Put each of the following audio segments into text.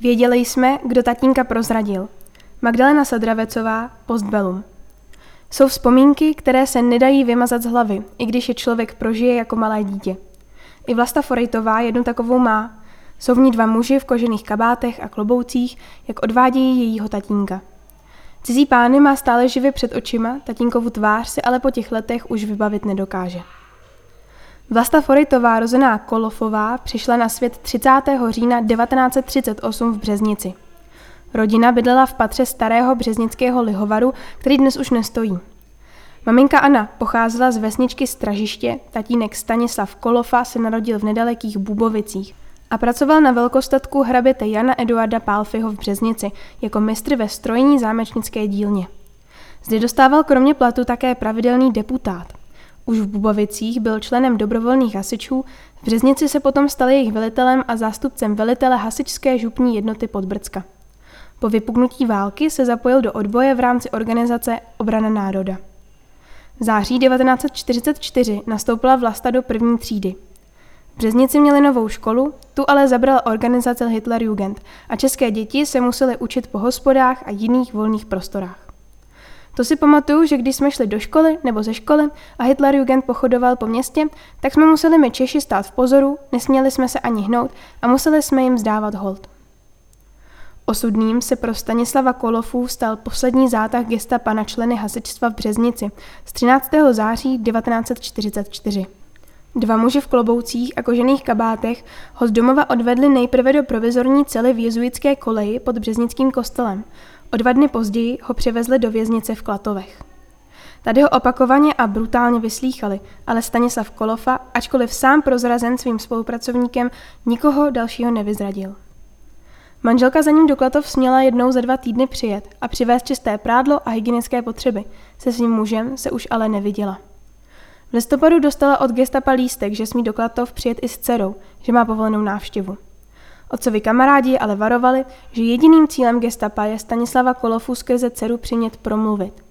Věděli jsme, kdo tatínka prozradil. Magdalena Sadravecová, Postbellum. Jsou vzpomínky, které se nedají vymazat z hlavy, i když je člověk prožije jako malé dítě. I Vlasta Forejtová jednu takovou má. Jsou v ní dva muži v kožených kabátech a kloboucích, jak odvádějí jejího tatínka. Cizí pány má stále živě před očima, tatínkovu tvář si ale po těch letech už vybavit nedokáže. Vlasta Forejtová, rozená Kolofová, přišla na svět 30. října 1938 v Březnici. Rodina bydlela v patře starého březnického lihovaru, který dnes už nestojí. Maminka Anna pocházela z vesničky Stražiště, tatínek Stanislav Kolofa se narodil v nedalekých Bubovicích a pracoval na velkostatku hraběte Jana Eduarda Pálfyho v Březnici jako mistr ve strojní zámečnické dílně. Zde dostával kromě platu také pravidelný deputát. Už v Bubovicích byl členem dobrovolných hasičů, v Březnici se potom stal jejich velitelem a zástupcem velitele hasičské župní jednoty Podbrcka. Po vypuknutí války se zapojil do odboje v rámci organizace Obrana národa. V září 1944 nastoupila Vlasta do první třídy. V Březnici měli novou školu, tu ale zabral organizace Hitlerjugend a české děti se musely učit po hospodách a jiných volných prostorách. To si pamatuju, že když jsme šli do školy nebo ze školy a Hitlerjugend pochodoval po městě, tak jsme museli my Češi stát v pozoru, nesměli jsme se ani hnout a museli jsme jim zdávat hold. Osudným se pro Stanislava Kolofů stal poslední zátah gestapa na členy hasičstva v Březnici z 13. září 1944. Dva muži v kloboucích a kožených kabátech ho z domova odvedli nejprve do provizorní cely v jezuitské koleji pod Březnickým kostelem. O dva dny později ho přivezli do věznice v Klatovech. Tady ho opakovaně a brutálně vyslýchali, ale Stanislav Kolofa, ačkoliv sám prozrazen svým spolupracovníkem, nikoho dalšího nevyzradil. Manželka za ním do Klatov směla jednou za dva týdny přijet a přivést čisté prádlo a hygienické potřeby. Se svým mužem se už ale neviděla. V listopadu dostala od gestapa lístek, že smí do Klatov přijet i s dcerou, že má povolenou návštěvu. Otcovi kamarádi ale varovali, že jediným cílem gestapa je Stanislava Kolofu skrze dceru přimět promluvit.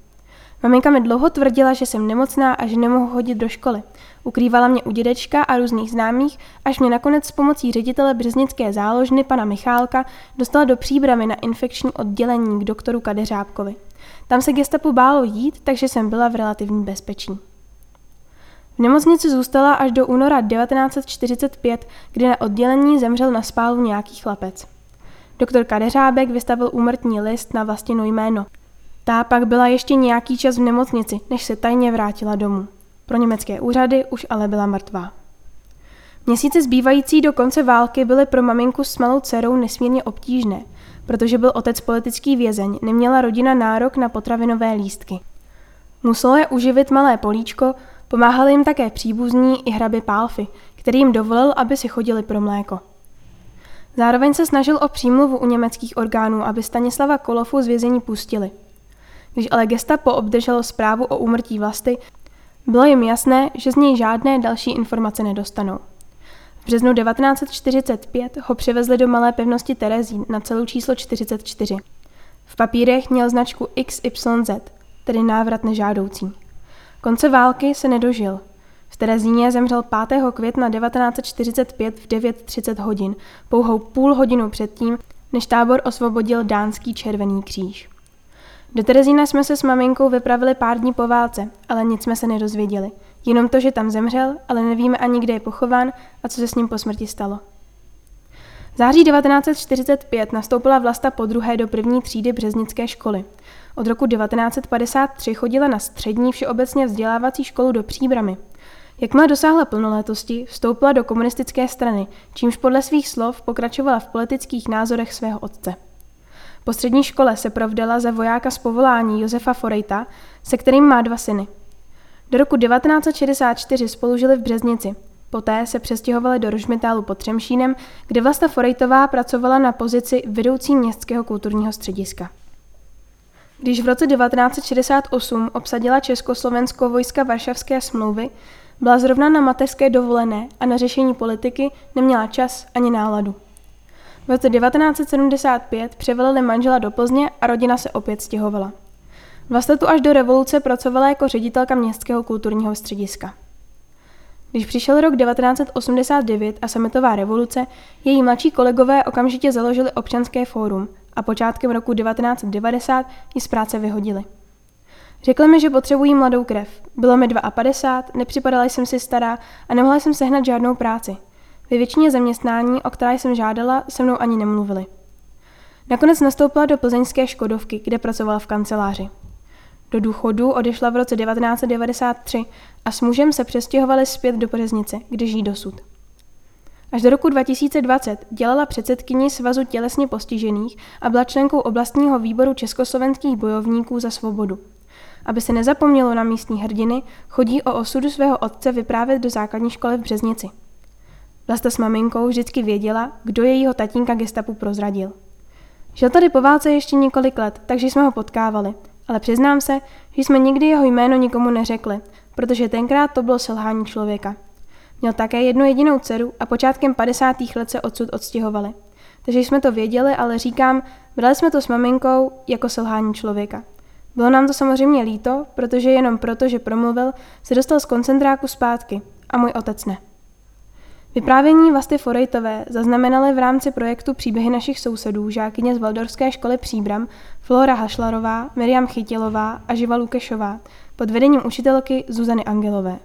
Maminka mi dlouho tvrdila, že jsem nemocná a že nemohu hodit do školy. Ukrývala mě u dědečka a různých známých, až mě nakonec s pomocí ředitele březnické záložny pana Michálka dostala do příbramy na infekční oddělení k doktoru Kadeřábkovi. Tam se gestapu bálo jít, takže jsem byla v relativní bezpečí. V nemocnici zůstala až do února 1945, kdy na oddělení zemřel na spálu nějaký chlapec. Doktor Kadeřábek vystavil úmrtní list na vlastní jméno. Ta pak byla ještě nějaký čas v nemocnici, než se tajně vrátila domů. Pro německé úřady už ale byla mrtvá. Měsíce zbývající do konce války byly pro maminku s malou dcerou nesmírně obtížné, protože byl otec politický vězeň, neměla rodina nárok na potravinové lístky. Muselo je uživit malé políčko, pomáhali jim také příbuzní i hraby Pálfy, který jim dovolil, aby si chodili pro mléko. Zároveň se snažil o přímluvu u německých orgánů, aby Stanislava Kolofu z vězení pustili – když ale gestapo obdrželo zprávu o úmrtí vlasti, bylo jim jasné, že z něj žádné další informace nedostanou. V březnu 1945 ho přivezli do malé pevnosti Terezín na celou číslo 44. V papírech měl značku XYZ, tedy návrat nežádoucí. Konce války se nedožil. V Terezíně zemřel 5. května 1945 v 9.30 hodin, pouhou půl hodinu předtím, než tábor osvobodil dánský červený kříž. Do Terezína jsme se s maminkou vypravili pár dní po válce, ale nic jsme se nedozvěděli. Jenom to, že tam zemřel, ale nevíme ani, kde je pochován a co se s ním po smrti stalo. V září 1945 nastoupila Vlasta po druhé do první třídy Březnické školy. Od roku 1953 chodila na střední všeobecně vzdělávací školu do Příbramy. Jakmile dosáhla plnoletosti, vstoupila do komunistické strany, čímž podle svých slov pokračovala v politických názorech svého otce. Po střední škole se provdala za vojáka z povolání Josefa Forejta, se kterým má dva syny. Do roku 1964 spolu žili v Březnici. Poté se přestěhovali do Rožmitálu pod Třemšínem, kde Vlasta Forejtová pracovala na pozici vedoucí městského kulturního střediska. Když v roce 1968 obsadila Československo vojska Varšavské smlouvy, byla zrovna na mateřské dovolené a na řešení politiky neměla čas ani náladu. V roce 1975 převelili manžela do Plzně a rodina se opět stěhovala. Vlastně tu až do revoluce pracovala jako ředitelka městského kulturního střediska. Když přišel rok 1989 a sametová revoluce, její mladší kolegové okamžitě založili občanské fórum a počátkem roku 1990 ji z práce vyhodili. Řekli mi, že potřebují mladou krev. Bylo mi 52, nepřipadala jsem si stará a nemohla jsem sehnat žádnou práci. Ve většině zaměstnání, o která jsem žádala, se mnou ani nemluvili. Nakonec nastoupila do plzeňské Škodovky, kde pracovala v kanceláři. Do důchodu odešla v roce 1993 a s mužem se přestěhovali zpět do Březnice, kde žijí dosud. Až do roku 2020 dělala předsedkyni Svazu tělesně postižených a byla členkou oblastního výboru československých bojovníků za svobodu. Aby se nezapomnělo na místní hrdiny, chodí o osudu svého otce vyprávět do základní školy v Březnici. Vlasta s maminkou vždycky věděla, kdo jejího tatínka gestapu prozradil. Žil tady po válce ještě několik let, takže jsme ho potkávali, ale přiznám se, že jsme nikdy jeho jméno nikomu neřekli, protože tenkrát to bylo selhání člověka. Měl také jednu jedinou dceru a počátkem 50. let se odsud odstěhovali. Takže jsme to věděli, ale říkám, brali jsme to s maminkou jako selhání člověka. Bylo nám to samozřejmě líto, protože jenom proto, že promluvil, se dostal z koncentráku zpátky a můj otec ne. Vyprávění Vlasty Forejtové zaznamenaly v rámci projektu Příběhy našich sousedů žákyně z Valdorské školy Příbram Flora Hašlarová, Miriam Chytilová a Živa Lukešová pod vedením učitelky Zuzany Angelové.